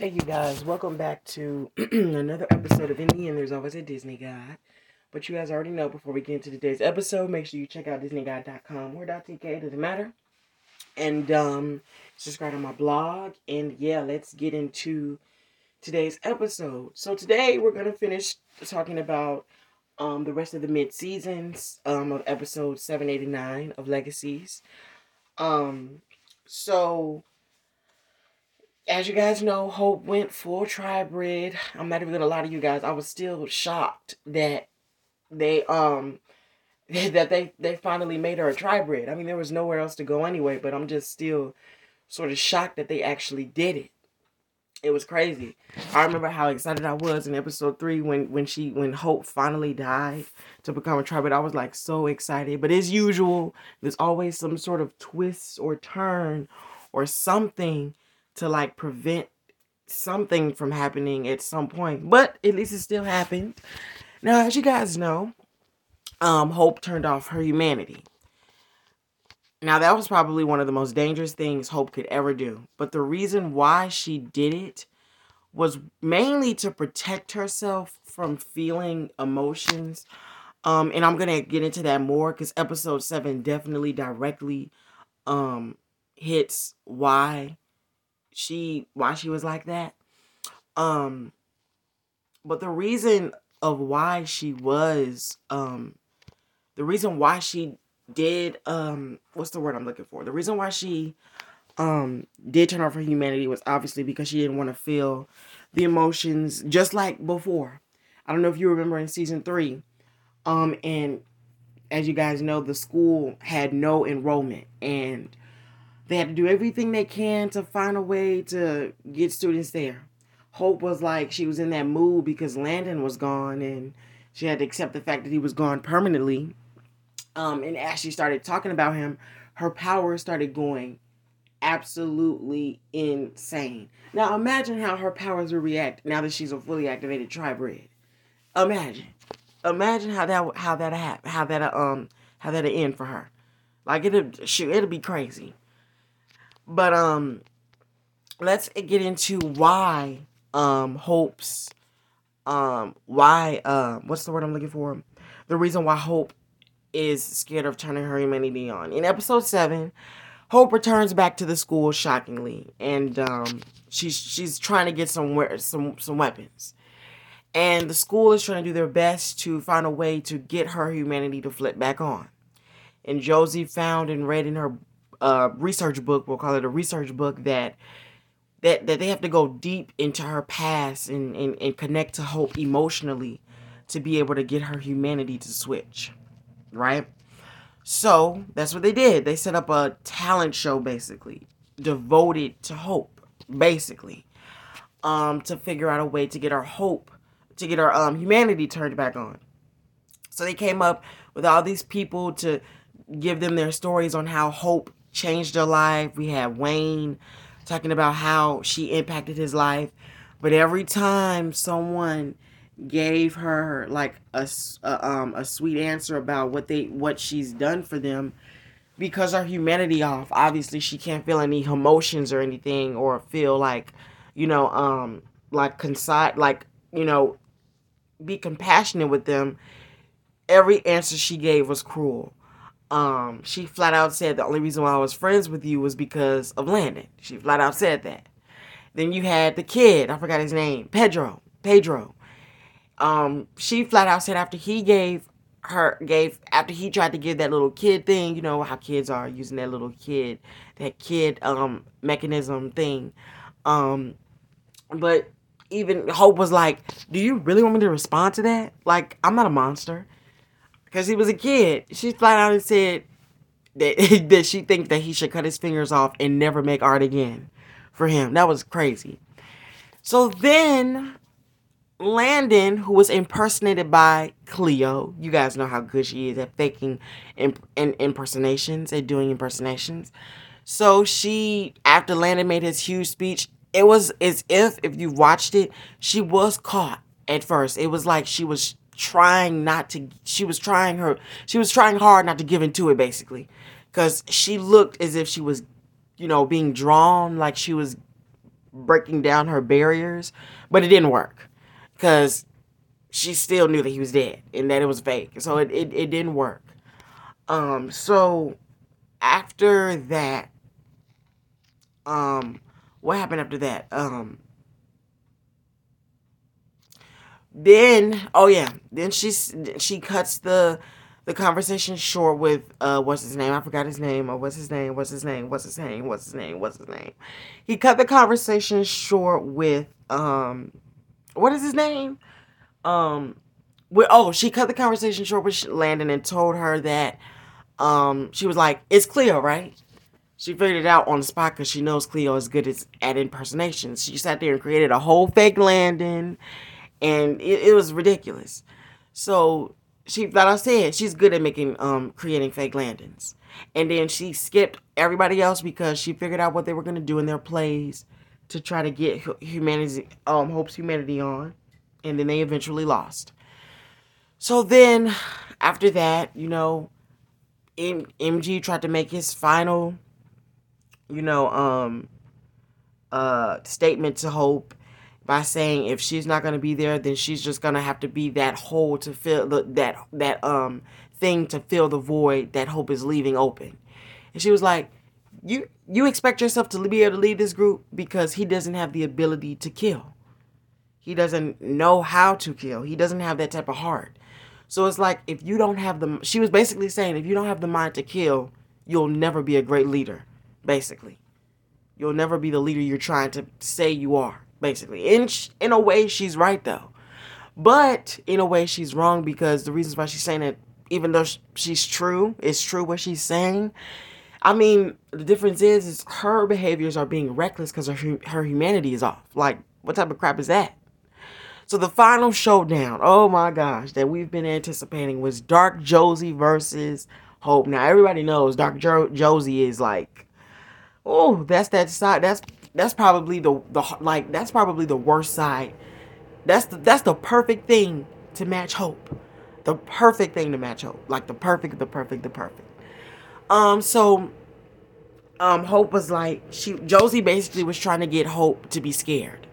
Hey, you guys, welcome back to another episode of In the End, There's Always a Disney Guy. But you guys already know before we get into today's episode, make sure you check out DisneyGuy.com or .tk, doesn't matter. And um, subscribe to my blog. And yeah, let's get into today's episode. So today we're going to finish talking about um, the rest of the mid-seasons um, of episode 789 of Legacies. Um, so as you guys know, Hope went full tri-bred. I'm not even gonna lie to you guys. I was still shocked that they um that they they finally made her a tri-bred. I mean, there was nowhere else to go anyway. But I'm just still sort of shocked that they actually did it. It was crazy. I remember how excited I was in episode three when when she when Hope finally died to become a tri-bred. I was like so excited. But as usual, there's always some sort of twist or turn or something to like prevent something from happening at some point. But at least it still happened. Now, as you guys know, um, Hope turned off her humanity. Now, that was probably one of the most dangerous things Hope could ever do. But the reason why she did it was mainly to protect herself from feeling emotions. Um, and I'm gonna get into that more because episode seven definitely directly um hits why she why she was like that. Um but the reason of why she was um the reason why she did um what's the word I'm looking for? The reason why she um did turn off her humanity was obviously because she didn't want to feel the emotions just like before. I don't know if you remember in season 3 um and as you guys know the school had no enrollment and they had to do everything they can to find a way to get students there. Hope was like she was in that mood because Landon was gone and she had to accept the fact that he was gone permanently. Um, and as she started talking about him, her power started going absolutely insane. Now imagine how her powers will react now that she's a fully activated tri-bred. Imagine, imagine how that how that how that um how that'll end for her. Like it'll shoot, it'll be crazy. But um let's get into why um Hope's um why uh what's the word I'm looking for? The reason why Hope is scared of turning her humanity on. In episode 7, Hope returns back to the school shockingly and um she's she's trying to get some some some weapons. And the school is trying to do their best to find a way to get her humanity to flip back on. And Josie found and read in her a research book, we'll call it a research book that that that they have to go deep into her past and, and, and connect to hope emotionally to be able to get her humanity to switch. Right? So that's what they did. They set up a talent show basically, devoted to hope, basically. Um, to figure out a way to get our hope, to get our um humanity turned back on. So they came up with all these people to give them their stories on how hope changed her life. We had Wade talking about how she impacted his life. But every time someone gave her like a, a, um a sweet answer about what they what she's done for them because her humanity off obviously she can't feel any emotions or anything or feel like you know um like concise like you know be compassionate with them every answer she gave was cruel um, she flat out said the only reason why I was friends with you was because of Landon. She flat out said that. Then you had the kid, I forgot his name, Pedro. Pedro. Um, she flat out said after he gave her gave after he tried to give that little kid thing, you know how kids are using that little kid, that kid um mechanism thing. Um, but even Hope was like, "Do you really want me to respond to that? Like, I'm not a monster." Because he was a kid. She flat out and said that that she thinks that he should cut his fingers off and never make art again for him. That was crazy. So then Landon, who was impersonated by Cleo, you guys know how good she is at faking imp- impersonations and doing impersonations. So she, after Landon made his huge speech, it was as if, if you watched it, she was caught at first. It was like she was trying not to she was trying her she was trying hard not to give into it basically because she looked as if she was you know being drawn like she was breaking down her barriers, but it didn't work because she still knew that he was dead and that it was fake. So it, it, it didn't work. Um, so after that, um, what happened after that? Um, then oh yeah, then she she cuts the the conversation short with uh what's his name? I forgot his name. Or what's his name? What's his name? What's his name? What's his name? What's his name? He cut the conversation short with um what is his name? Um with oh, she cut the conversation short with Landon and told her that um she was like, It's Cleo, right? She figured it out on the spot because she knows Cleo is good as, at impersonations. She sat there and created a whole fake Landon, and it, it was ridiculous. So she like I said, she's good at making um creating fake Landons. And then she skipped everybody else because she figured out what they were gonna do in their plays to try to get humanity um Hope's humanity on. And then they eventually lost. So then after that, you know, M- MG tried to make his final, you know, um uh statement to Hope by saying if she's not going to be there then she's just going to have to be that hole to fill the, that that um thing to fill the void that hope is leaving open. And she was like you you expect yourself to be able to lead this group because he doesn't have the ability to kill. He doesn't know how to kill. He doesn't have that type of heart. So it's like if you don't have the she was basically saying if you don't have the mind to kill you'll never be a great leader basically. You'll never be the leader you're trying to say you are basically. In in a way, she's right though, but in a way, she's wrong because the reasons why she's saying it, even though she's true, it's true what she's saying. I mean, the difference is, is her behaviors are being reckless because her her humanity is off. Like, what type of crap is that? So the final showdown, oh my gosh, that we've been anticipating was Dark Josie versus Hope. Now everybody knows Dark jo- Josie is like, oh, that's that side. That's that's probably the the like that's probably the worst side. That's the that's the perfect thing to match hope. The perfect thing to match hope. Like the perfect, the perfect, the perfect. Um so um Hope was like she Josie basically was trying to get Hope to be scared.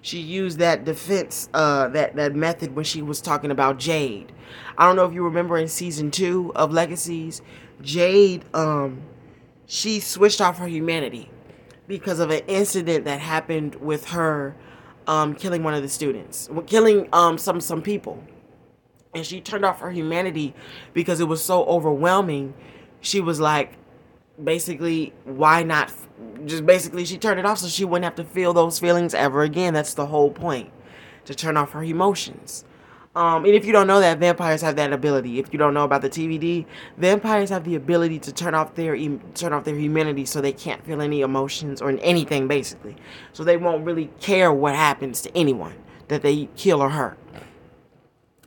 She used that defense uh that that method when she was talking about Jade. I don't know if you remember in season 2 of Legacies, Jade um she switched off her humanity because of an incident that happened with her um, killing one of the students, killing um, some some people, and she turned off her humanity because it was so overwhelming. She was like, basically, why not? Just basically, she turned it off so she wouldn't have to feel those feelings ever again. That's the whole point, to turn off her emotions. Um, and if you don't know that, vampires have that ability. If you don't know about the TVD, vampires have the ability to turn off their turn off their humanity, so they can't feel any emotions or anything, basically. So they won't really care what happens to anyone that they kill or hurt.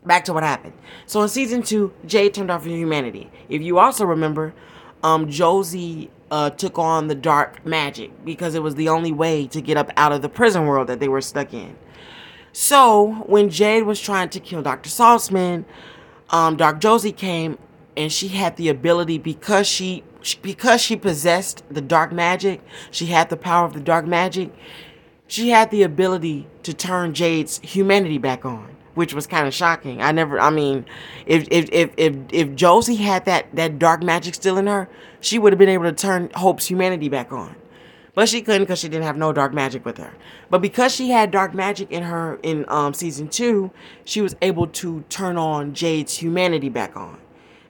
Back to what happened. So in season two, Jade turned off her humanity. If you also remember, um, Josie uh, took on the dark magic because it was the only way to get up out of the prison world that they were stuck in. So when Jade was trying to kill Dr. Saltzman, um, Dark Josie came and she had the ability because she because she possessed the dark magic, she had the power of the dark magic. She had the ability to turn Jade's humanity back on, which was kind of shocking. I never, I mean, if if if if if Josie had that that dark magic still in her, she would have been able to turn Hope's humanity back on. But she couldn't because she didn't have no dark magic with her. But because she had dark magic in her in um, season two, she was able to turn on Jade's humanity back on.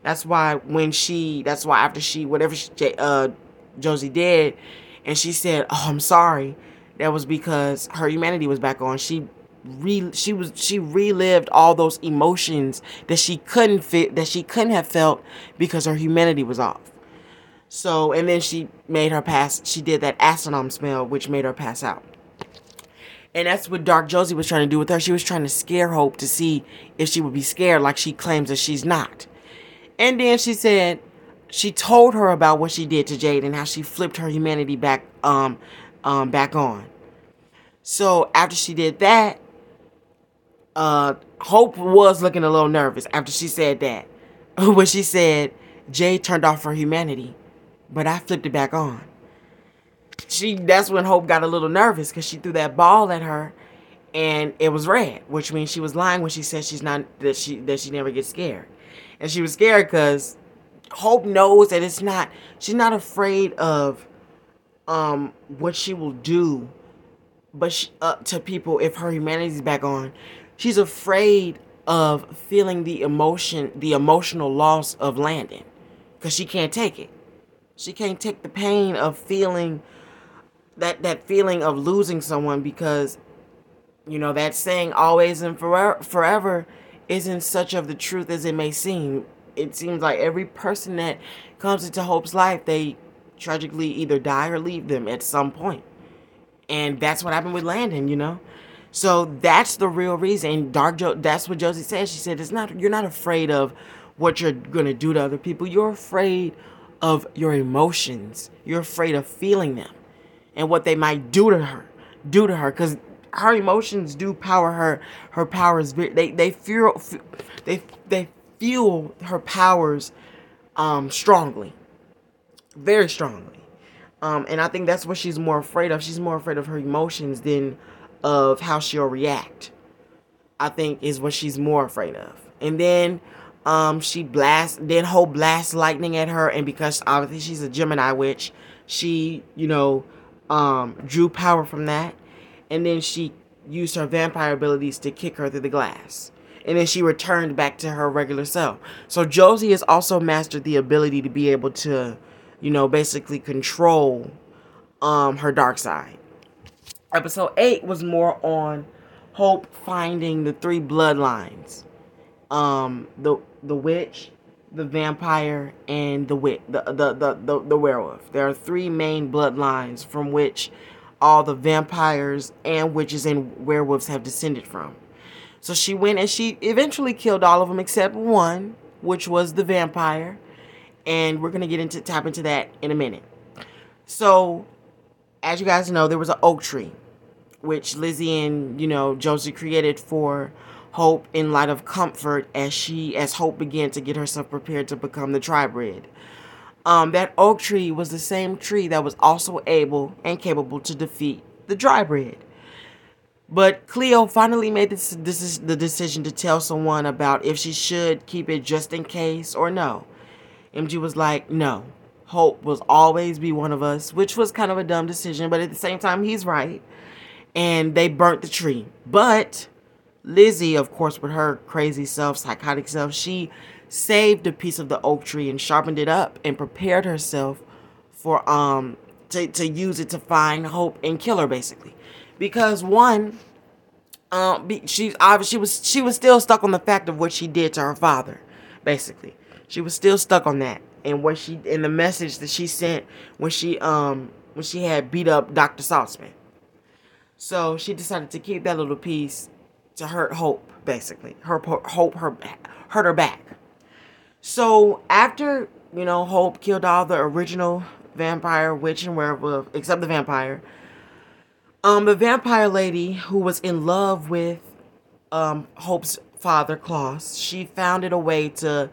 That's why when she, that's why after she, whatever she, uh, Josie did, and she said, "Oh, I'm sorry," that was because her humanity was back on. She re she was she relived all those emotions that she couldn't fit that she couldn't have felt because her humanity was off. So, and then she made her pass, she did that astronom smell, which made her pass out. And that's what Dark Josie was trying to do with her. She was trying to scare Hope to see if she would be scared like she claims that she's not. And then she said, she told her about what she did to Jade and how she flipped her humanity back, um, um, back on. So after she did that, uh, Hope was looking a little nervous after she said that. when she said Jade turned off her humanity but I flipped it back on. she that's when Hope got a little nervous because she threw that ball at her and it was red, which means she was lying when she said she's not that she that she never gets scared. And she was scared because Hope knows that it's not she's not afraid of um what she will do but she, uh, to people if her humanity's back on she's afraid of feeling the emotion the emotional loss of landon because she can't take it she can't take the pain of feeling that that feeling of losing someone because you know that saying always and forever forever isn't such of the truth as it may seem. It seems like every person that comes into hope's life they tragically either die or leave them at some point. And that's what happened with landon you know? So that's the real reason. Dark joe that's what josie said. She said it's not you're not afraid of what you're gonna do to other people. You're afraid of your emotions. You're afraid of feeling them and what they might do to her do to her because her emotions do power her her powers. They they feel they they fuel her powers um strongly very strongly. Um and i think that's what she's more afraid of. She's more afraid of her emotions than of how she'll react i think is what she's more afraid of. And then um she blasts then Hope blasts lightning at her and because obviously she's a gemini witch she you know um drew power from that and then she used her vampire abilities to kick her through the glass. And then she returned back to her regular self. So Josie has also mastered the ability to be able to, you know, basically control um her dark side. Episode 8 was more on Hope finding the three bloodlines. Um the the witch, the vampire, and the wit the the, the the the werewolf. There are three main bloodlines from which all the vampires and witches and werewolves have descended from. So she went and she eventually killed all of them except one, which was the vampire. And we're gonna get into tap into that in a minute. So, as you guys know, there was an oak tree, which Lizzie and you know Josie created for Hope in light of comfort as she as Hope began to get herself prepared to become the tribrid um, that oak tree was the same tree that was also able and capable to defeat the tribrid. But Cleo finally made this, this is the decision to tell someone about if she should keep it just in case or no. MG was like, no. Hope will always be one of us, which was kind of a dumb decision, but at the same time, he's right. And they burnt the tree. But Lizzie, of course, with her crazy self, psychotic self, she saved a piece of the oak tree and sharpened it up and prepared herself for um to, to use it to find hope and kill her basically because one um she she was she was still stuck on the fact of what she did to her father basically she was still stuck on that and what she and the message that she sent when she um when she had beat up Dr. Saltzman so she decided to keep that little piece to hurt hope basically her hope her hurt her back so after, you know, Hope killed all the original vampire, witch, and werewolf, except the vampire, um, the vampire lady who was in love with um, Hope's father, Klaus, she found it a way to,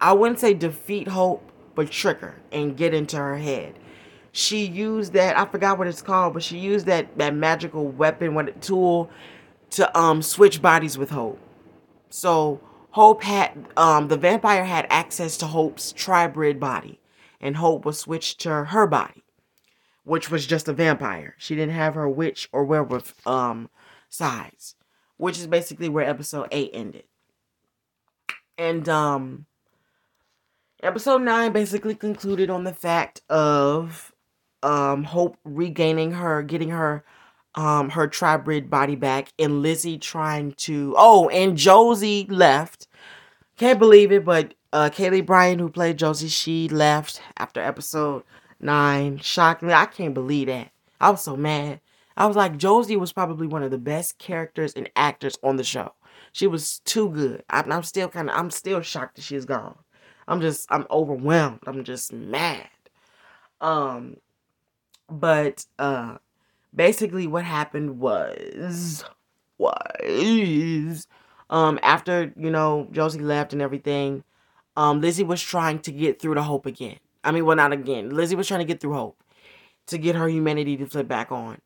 I wouldn't say defeat Hope, but trick her and get into her head. She used that, I forgot what it's called, but she used that, that magical weapon, what tool to um switch bodies with Hope. So Hope had um, the vampire had access to Hope's tribrid body, and Hope was switched to her body, which was just a vampire. She didn't have her witch or werewolf um sides, which is basically where episode eight ended. And um, episode nine basically concluded on the fact of um Hope regaining her, getting her um her tribrid body back and Lizzie trying to oh and Josie left. Can't believe it, but uh Kaylee Bryant who played Josie, she left after episode nine. Shockingly, I can't believe that. I was so mad. I was like, Josie was probably one of the best characters and actors on the show. She was too good. I'm, I'm still kind of, I'm still shocked that she's gone. I'm just, I'm overwhelmed. I'm just mad. Um, but uh, basically what happened was was um after you know josie left and everything um lizzie was trying to get through to hope again i mean well not again lizzie was trying to get through hope to get her humanity to flip back on.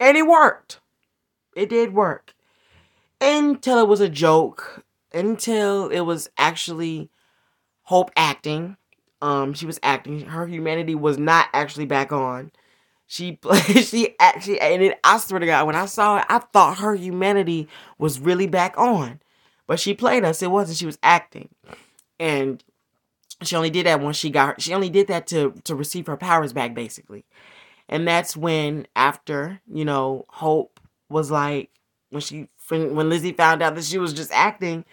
And it worked. It did work. Until it was a joke. Until it was actually Hope acting. Um, she was acting. Her humanity was not actually back on. She played. She actually, and it, I swear to God, when I saw it, I thought her humanity was really back on, but she played us. It wasn't. She was acting, and she only did that when she got. She only did that to to receive her powers back, basically. And that's when, after you know, Hope was like, when she when Lizzie found out that she was just acting,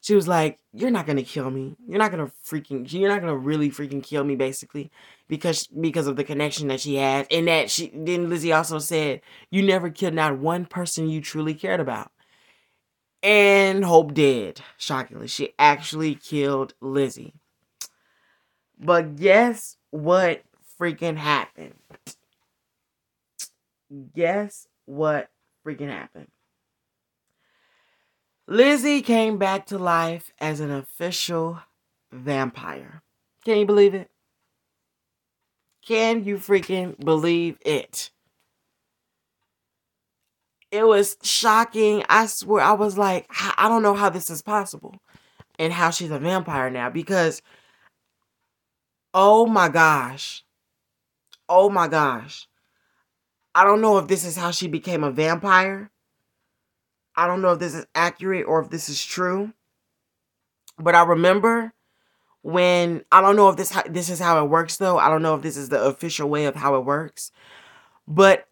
she was like, "You're not gonna kill me. You're not gonna freaking. You're not gonna really freaking kill me, basically, because because of the connection that she has, and that she." Then Lizzie also said, "You never killed not one person you truly cared about." And Hope did. Shockingly, she actually killed Lizzie. But guess what freaking happened? Guess what freaking happened? Lizzie came back to life as an official vampire. Can you believe it? Can you freaking believe it? It was shocking. I swear, I was like, I don't know how this is possible and how she's a vampire now because, oh my gosh. Oh my gosh. I don't know if this is how she became a vampire I don't know if this is accurate or if this is true. But I remember when I don't know if this this is how it works though. I don't know if this is the official way of how it works. But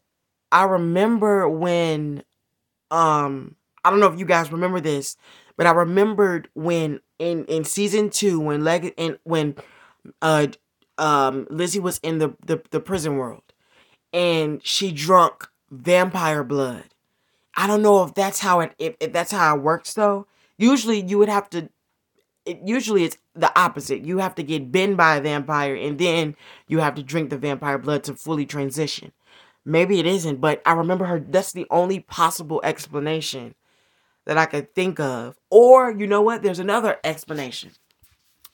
I remember when um I don't know if you guys remember this, but I remembered when in in season 2 when Leg and when uh um Lizzie was in the, the the prison world and she drunk vampire blood I don't know if that's how it if, if that's how it works though. Usually you would have to it, usually it's the opposite. You have to get bitten by a vampire and then you have to drink the vampire blood to fully transition. Maybe it isn't, but I remember her that's the only possible explanation that I could think of. Or you know what? There's another explanation.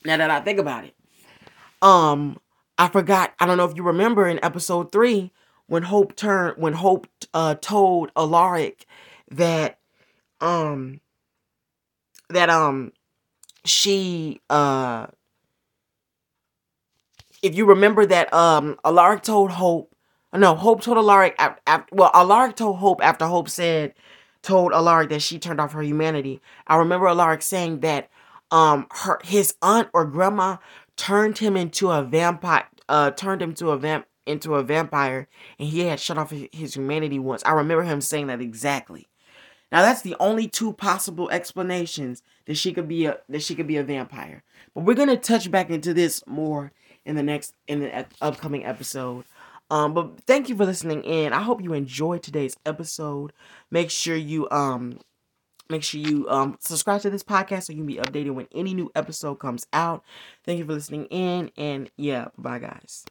Now that I think about it. Um I forgot. I don't know if you remember in episode 3 when Hope turned when Hope uh told Alaric that um that um she uh if you remember that um Alaric told Hope no Hope told Alaric after, well Alaric told Hope after Hope said told Alaric that she turned off her humanity. I remember Alaric saying that um her his aunt or grandma turned him into a vampire uh turned him to a vamp into a vampire and he had shut off his humanity once. I remember him saying that exactly. Now that's the only two possible explanations that she could be a that she could be a vampire. But we're gonna touch back into this more in the next in the upcoming episode. Um, but thank you for listening in. I hope you enjoyed today's episode. Make sure you um make sure you um subscribe to this podcast so you can be updated when any new episode comes out. Thank you for listening in and yeah, bye guys.